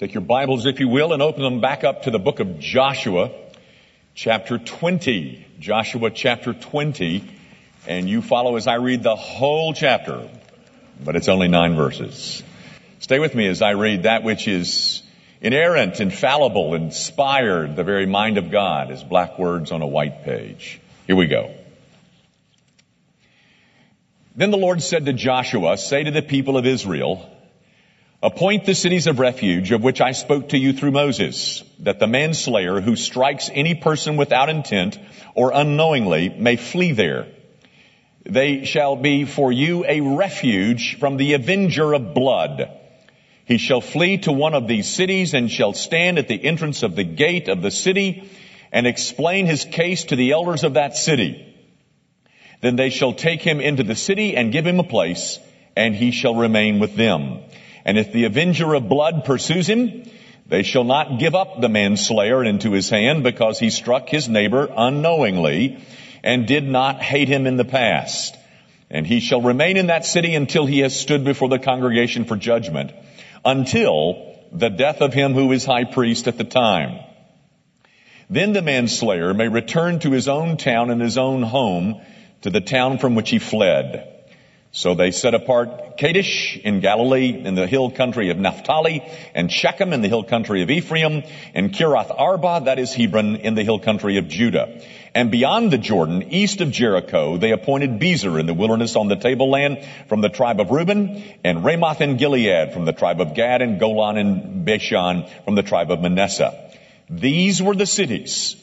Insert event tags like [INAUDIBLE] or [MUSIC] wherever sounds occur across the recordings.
Take your Bibles, if you will, and open them back up to the book of Joshua, chapter 20. Joshua chapter 20. And you follow as I read the whole chapter, but it's only nine verses. Stay with me as I read that which is inerrant, infallible, inspired, the very mind of God as black words on a white page. Here we go. Then the Lord said to Joshua, say to the people of Israel, Appoint the cities of refuge of which I spoke to you through Moses, that the manslayer who strikes any person without intent or unknowingly may flee there. They shall be for you a refuge from the avenger of blood. He shall flee to one of these cities and shall stand at the entrance of the gate of the city and explain his case to the elders of that city. Then they shall take him into the city and give him a place and he shall remain with them. And if the avenger of blood pursues him, they shall not give up the manslayer into his hand because he struck his neighbor unknowingly and did not hate him in the past. And he shall remain in that city until he has stood before the congregation for judgment, until the death of him who is high priest at the time. Then the manslayer may return to his own town and his own home, to the town from which he fled. So they set apart Kadesh in Galilee in the hill country of Naphtali and Shechem in the hill country of Ephraim and Kiriath Arba, that is Hebron, in the hill country of Judah. And beyond the Jordan, east of Jericho, they appointed Bezer in the wilderness on the tableland from the tribe of Reuben and Ramoth in Gilead from the tribe of Gad and Golan and Bashan from the tribe of Manasseh. These were the cities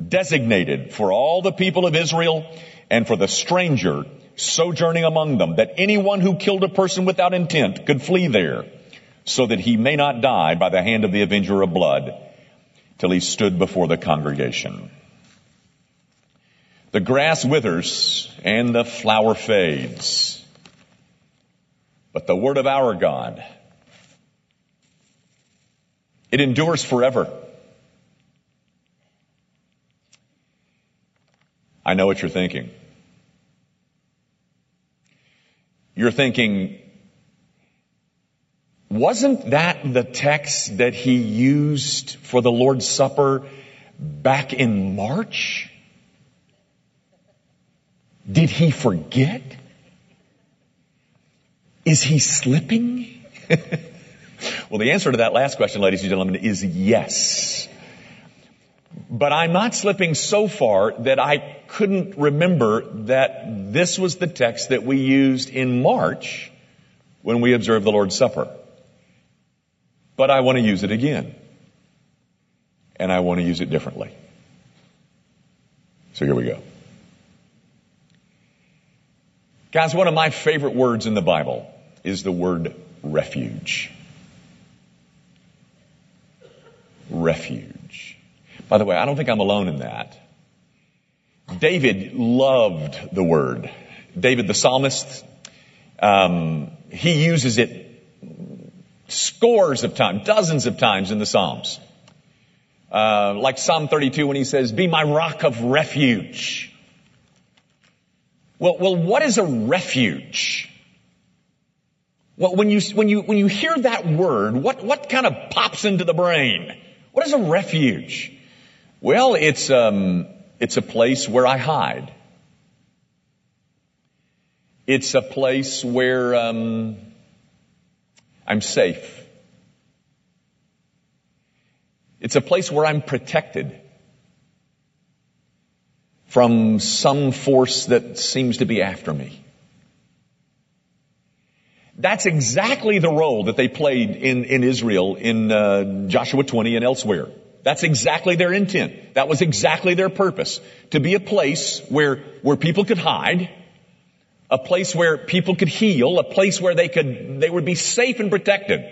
designated for all the people of Israel and for the stranger sojourning among them, that anyone who killed a person without intent could flee there, so that he may not die by the hand of the avenger of blood, till he stood before the congregation. The grass withers and the flower fades, but the word of our God, it endures forever. I know what you're thinking. You're thinking, wasn't that the text that he used for the Lord's Supper back in March? Did he forget? Is he slipping? [LAUGHS] well, the answer to that last question, ladies and gentlemen, is yes. But I'm not slipping so far that I couldn't remember that this was the text that we used in March when we observed the Lord's Supper. But I want to use it again. And I want to use it differently. So here we go. Guys, one of my favorite words in the Bible is the word refuge. Refuge. By the way, I don't think I'm alone in that. David loved the word. David the psalmist, um, he uses it scores of times, dozens of times in the Psalms. Uh, like Psalm 32 when he says, be my rock of refuge. Well, well, what is a refuge? Well, when you, when you, when you hear that word, what, what kind of pops into the brain? What is a refuge? Well, it's, um, it's a place where I hide. It's a place where um, I'm safe. It's a place where I'm protected from some force that seems to be after me. That's exactly the role that they played in, in Israel in uh, Joshua 20 and elsewhere. That's exactly their intent. That was exactly their purpose. To be a place where, where people could hide, a place where people could heal, a place where they could, they would be safe and protected.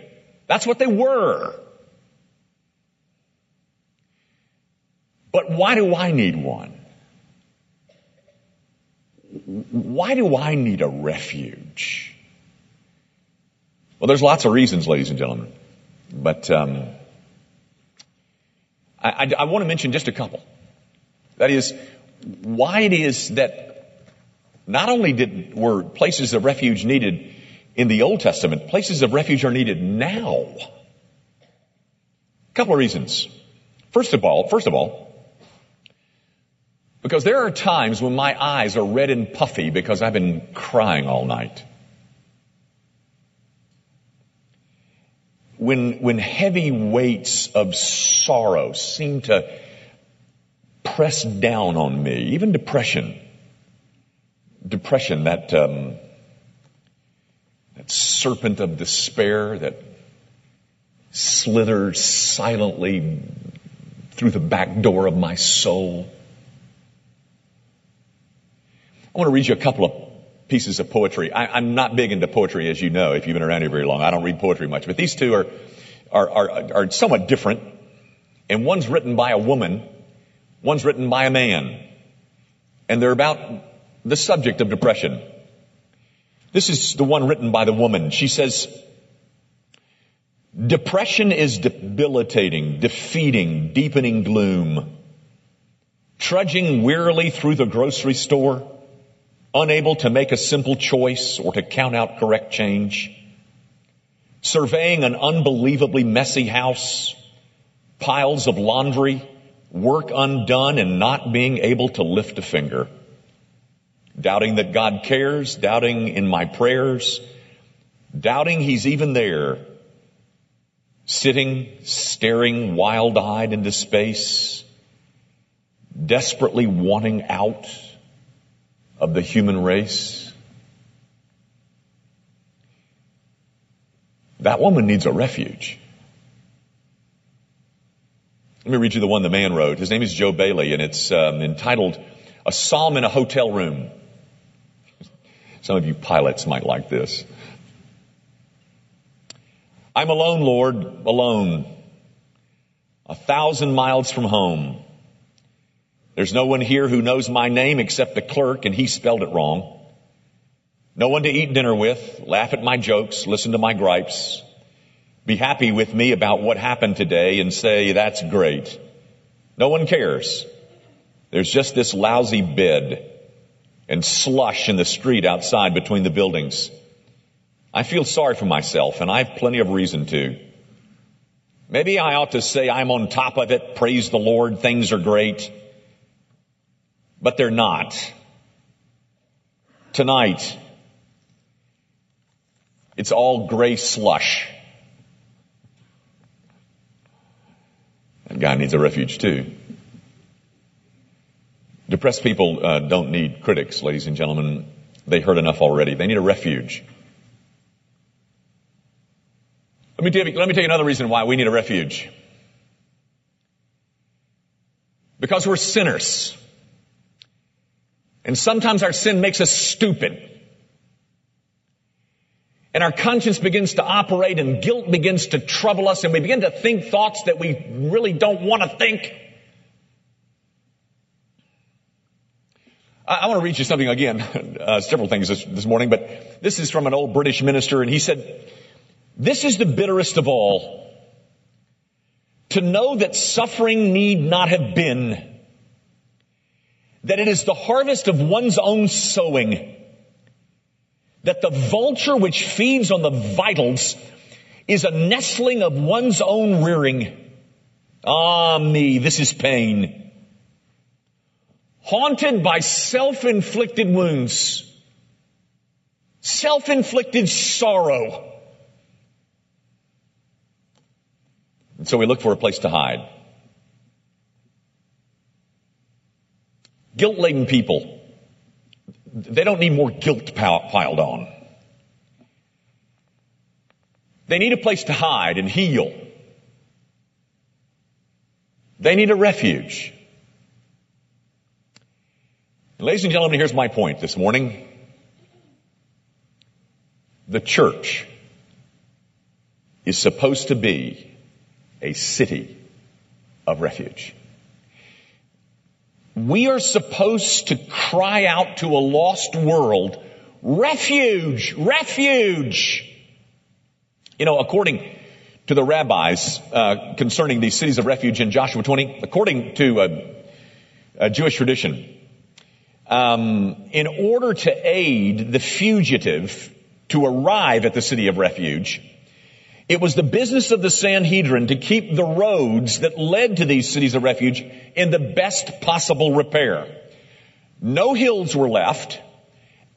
That's what they were. But why do I need one? Why do I need a refuge? Well, there's lots of reasons, ladies and gentlemen. But um, I, I, I want to mention just a couple. That is, why it is that not only did, were places of refuge needed in the Old Testament, places of refuge are needed now. A couple of reasons. First of all, first of all, because there are times when my eyes are red and puffy because I've been crying all night. When, when heavy weights of sorrow seem to press down on me, even depression, depression, that, um, that serpent of despair that slithers silently through the back door of my soul. I want to read you a couple of pieces of poetry. I, am not big into poetry, as you know, if you've been around here very long. I don't read poetry much, but these two are, are, are, are somewhat different. And one's written by a woman, one's written by a man. And they're about the subject of depression. This is the one written by the woman. She says, Depression is debilitating, defeating, deepening gloom. Trudging wearily through the grocery store, unable to make a simple choice or to count out correct change. Surveying an unbelievably messy house, piles of laundry, work undone and not being able to lift a finger. Doubting that God cares, doubting in my prayers, doubting He's even there sitting, staring wild eyed into space, desperately wanting out of the human race. That woman needs a refuge. Let me read you the one the man wrote. His name is Joe Bayly, and it's um, entitled A Psalm in a Hotel Room. Some of you pilots might like this. I'm alone, Lord, alone. A thousand miles from home. There's no one here who knows my name except the clerk and he spelled it wrong. No one to eat dinner with, laugh at my jokes, listen to my gripes, be happy with me about what happened today and say, that's great. No one cares. There's just this lousy bed and slush in the street outside between the buildings. I feel sorry for myself and I have plenty of reason to. Maybe I ought to say I'm on top of it. Praise the Lord. Things are great. But they're not. Tonight, it's all gray slush. That guy needs a refuge too. Depressed people uh, don't need critics, ladies and gentlemen. They hurt enough already. They need a refuge. Let me, tell you, let me tell you another reason why we need a refuge. Because we're sinners. And sometimes our sin makes us stupid. And our conscience begins to operate and guilt begins to trouble us and we begin to think thoughts that we really don't want to think. I, I want to read you something again, [LAUGHS] uh, several things this, this morning, but this is from an old British minister and he said, this is the bitterest of all. To know that suffering need not have been. That it is the harvest of one's own sowing. That the vulture which feeds on the vitals is a nestling of one's own rearing. Ah me, this is pain. Haunted by self-inflicted wounds. Self-inflicted sorrow And so we look for a place to hide. Guilt laden people, they don't need more guilt piled on. They need a place to hide and heal. They need a refuge. ladies and gentlemen, here's my point this morning. The church is supposed to be a city of refuge. We are supposed to cry out to a lost world, refuge, refuge. You know, according to the rabbis uh, concerning these cities of refuge in Joshua 20, according to a, a Jewish tradition, um, in order to aid the fugitive to arrive at the city of refuge, It was the business of the Sanhedrin to keep the roads that led to these cities of refuge in the best possible repair. No hills were left.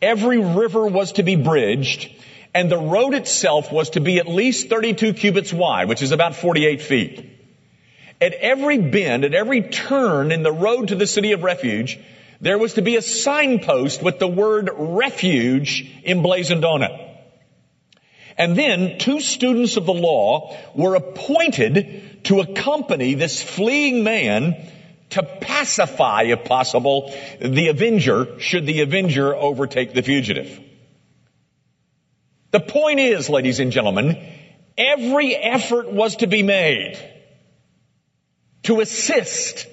Every river was to be bridged and the road itself was to be at least 32 cubits wide, which is about 48 feet. At every bend, at every turn in the road to the city of refuge, there was to be a signpost with the word refuge emblazoned on it. And then two students of the law were appointed to accompany this fleeing man to pacify, if possible, the avenger should the avenger overtake the fugitive. The point is, ladies and gentlemen, every effort was to be made to assist,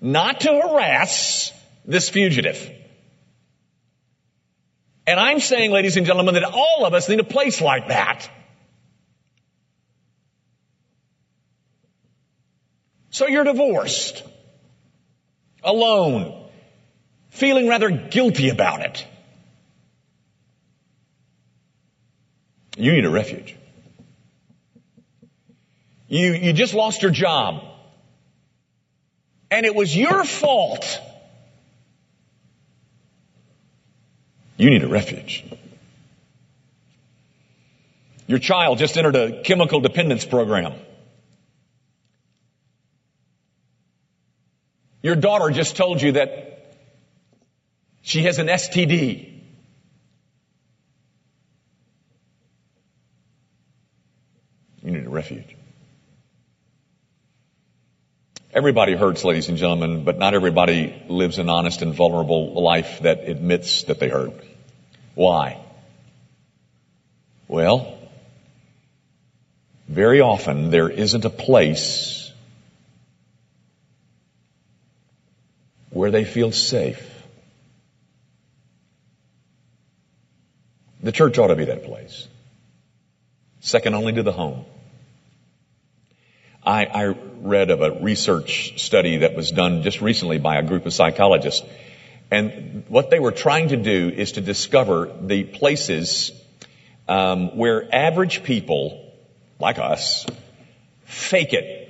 not to harass this fugitive. And I'm saying, ladies and gentlemen, that all of us need a place like that. So you're divorced, alone, feeling rather guilty about it. You need a refuge. You, you just lost your job. And it was your fault. You need a refuge. Your child just entered a chemical dependence program. Your daughter just told you that she has an STD. You need a refuge. Everybody hurts, ladies and gentlemen, but not everybody lives an honest and vulnerable life that admits that they hurt. Why? Well, very often there isn't a place where they feel safe. The church ought to be that place. Second only to the home. I, I read of a research study that was done just recently by a group of psychologists. And what they were trying to do is to discover the places um, where average people, like us, fake it.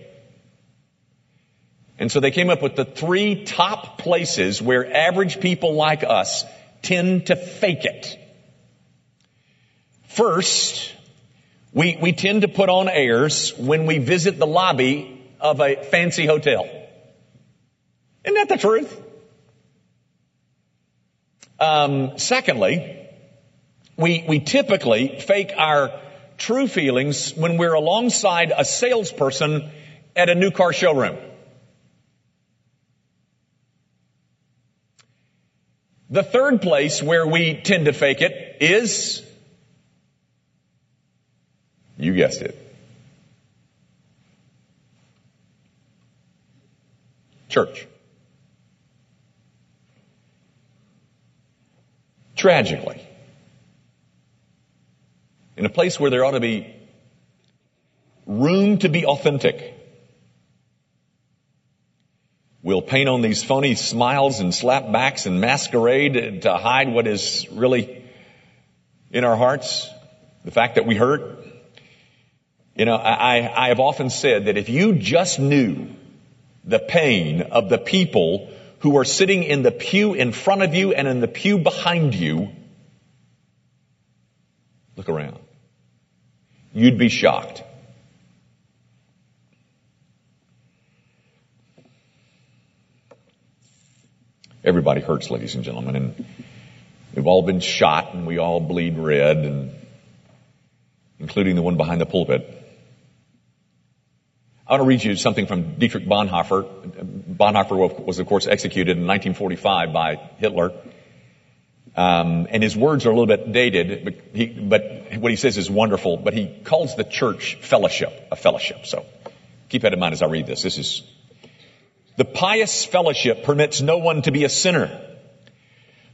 And so they came up with the three top places where average people like us tend to fake it. First, we, we tend to put on airs when we visit the lobby of a fancy hotel. Isn't that the truth? Um, secondly, we, we typically fake our true feelings when we're alongside a salesperson at a new car showroom. The third place where we tend to fake it is you guessed it. Church. Tragically, in a place where there ought to be room to be authentic, we'll paint on these phony smiles and slapbacks and masquerade to hide what is really in our hearts. The fact that we hurt, you know, I, I have often said that if you just knew the pain of the people who are sitting in the pew in front of you and in the pew behind you, look around. You'd be shocked. Everybody hurts, ladies and gentlemen, and we've all been shot and we all bleed red and including the one behind the pulpit. I want to read you something from Dietrich Bonhoeffer. Bonhoeffer was, of course, executed in 1945 by Hitler. Um, and his words are a little bit dated, but, he, but what he says is wonderful. But he calls the church fellowship, a fellowship. So keep that in mind as I read this. This is the pious fellowship permits no one to be a sinner.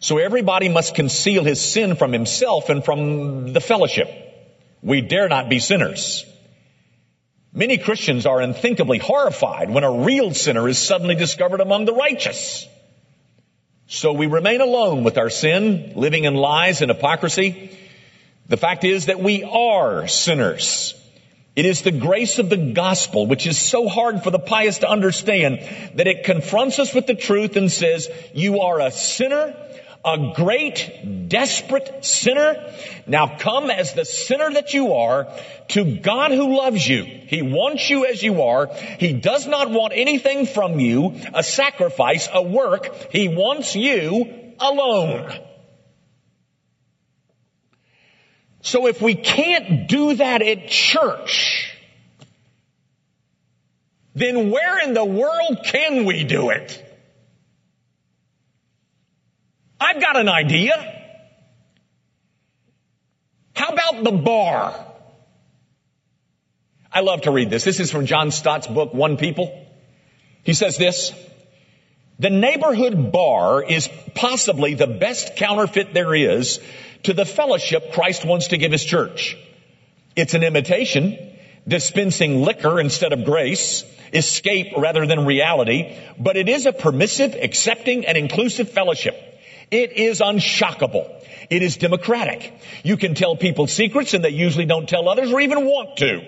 So everybody must conceal his sin from himself and from the fellowship. We dare not be sinners. Many Christians are unthinkably horrified when a real sinner is suddenly discovered among the righteous. So we remain alone with our sin, living in lies and hypocrisy. The fact is that we are sinners. It is the grace of the gospel, which is so hard for the pious to understand, that it confronts us with the truth and says, you are a sinner, a great, desperate sinner. Now come as the sinner that you are to God who loves you. He wants you as you are. He does not want anything from you, a sacrifice, a work. He wants you alone. So if we can't do that at church, then where in the world can we do it? I've got an idea. How about the bar? I love to read this. This is from John Stott's book, One People. He says this, the neighborhood bar is possibly the best counterfeit there is to the fellowship Christ wants to give his church. It's an imitation, dispensing liquor instead of grace, escape rather than reality, but it is a permissive, accepting, and inclusive fellowship. It is unshockable. It is democratic. You can tell people secrets and they usually don't tell others or even want to.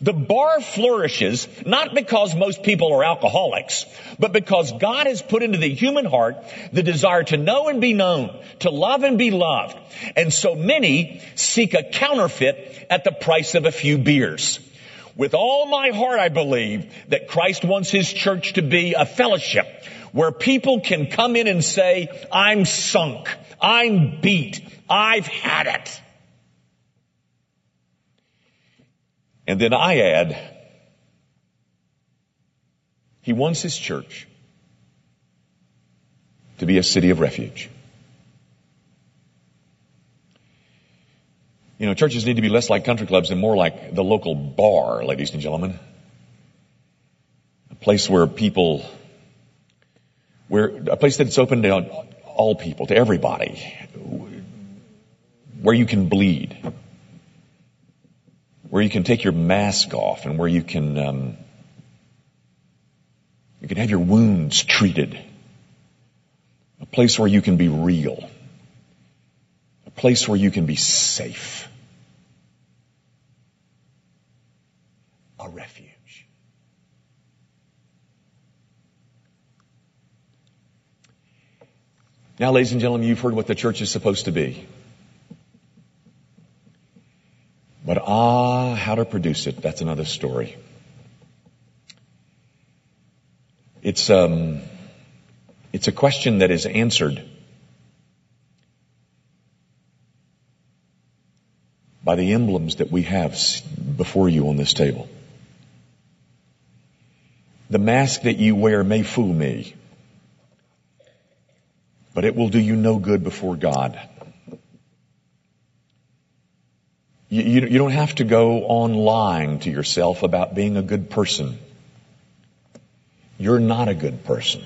The bar flourishes not because most people are alcoholics, but because God has put into the human heart the desire to know and be known, to love and be loved. And so many seek a counterfeit at the price of a few beers. With all my heart, I believe that Christ wants His church to be a fellowship where people can come in and say, I'm sunk. I'm beat. I've had it. And then I add, he wants his church to be a city of refuge. You know, churches need to be less like country clubs and more like the local bar, ladies and gentlemen. A place where people, where, a place that's open to all people, to everybody, where you can bleed, where you can take your mask off and where you can, um, you can have your wounds treated. A place where you can be real. A place where you can be safe. A refuge. Now, ladies and gentlemen, you've heard what the church is supposed to be. But ah, how to produce it, that's another story. It's, um, it's a question that is answered by the emblems that we have before you on this table. The mask that you wear may fool me, but it will do you no good before God. You, you, you don't have to go on lying to yourself about being a good person. You're not a good person.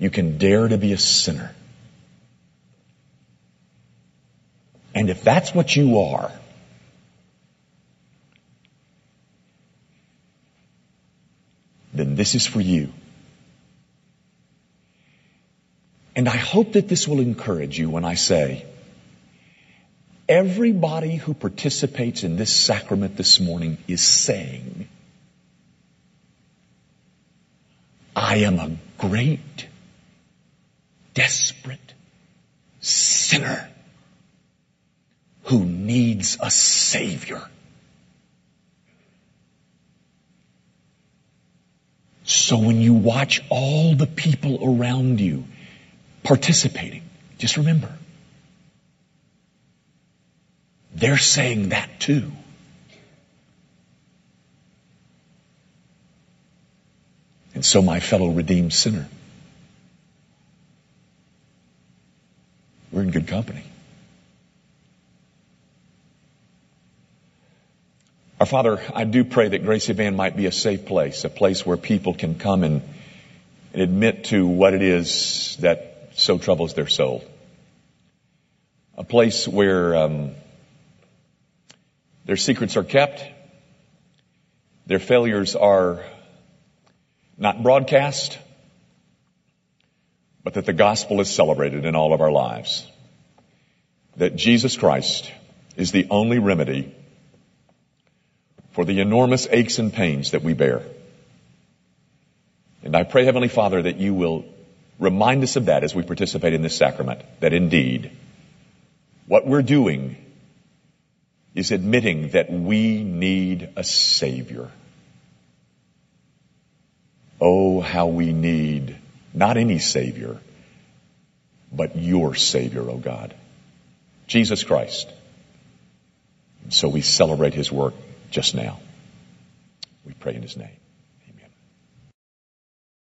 You can dare to be a sinner. And if that's what you are, then this is for you. And I hope that this will encourage you when I say, everybody who participates in this sacrament this morning is saying, I am a great, desperate sinner who needs a savior. So when you watch all the people around you participating, just remember, they're saying that too. And so my fellow redeemed sinner, we're in good company. Our Father, I do pray that Gracie Van might be a safe place, a place where people can come and, and admit to what it is that so troubles their soul. A place where um, their secrets are kept. Their failures are not broadcast, but that the gospel is celebrated in all of our lives. That Jesus Christ is the only remedy for the enormous aches and pains that we bear. And I pray, Heavenly Father, that you will remind us of that as we participate in this sacrament, that indeed what we're doing is admitting that we need a Savior. Oh, how we need not any Savior, but your Savior, oh God. Jesus Christ. So we celebrate His work just now. We pray in His name.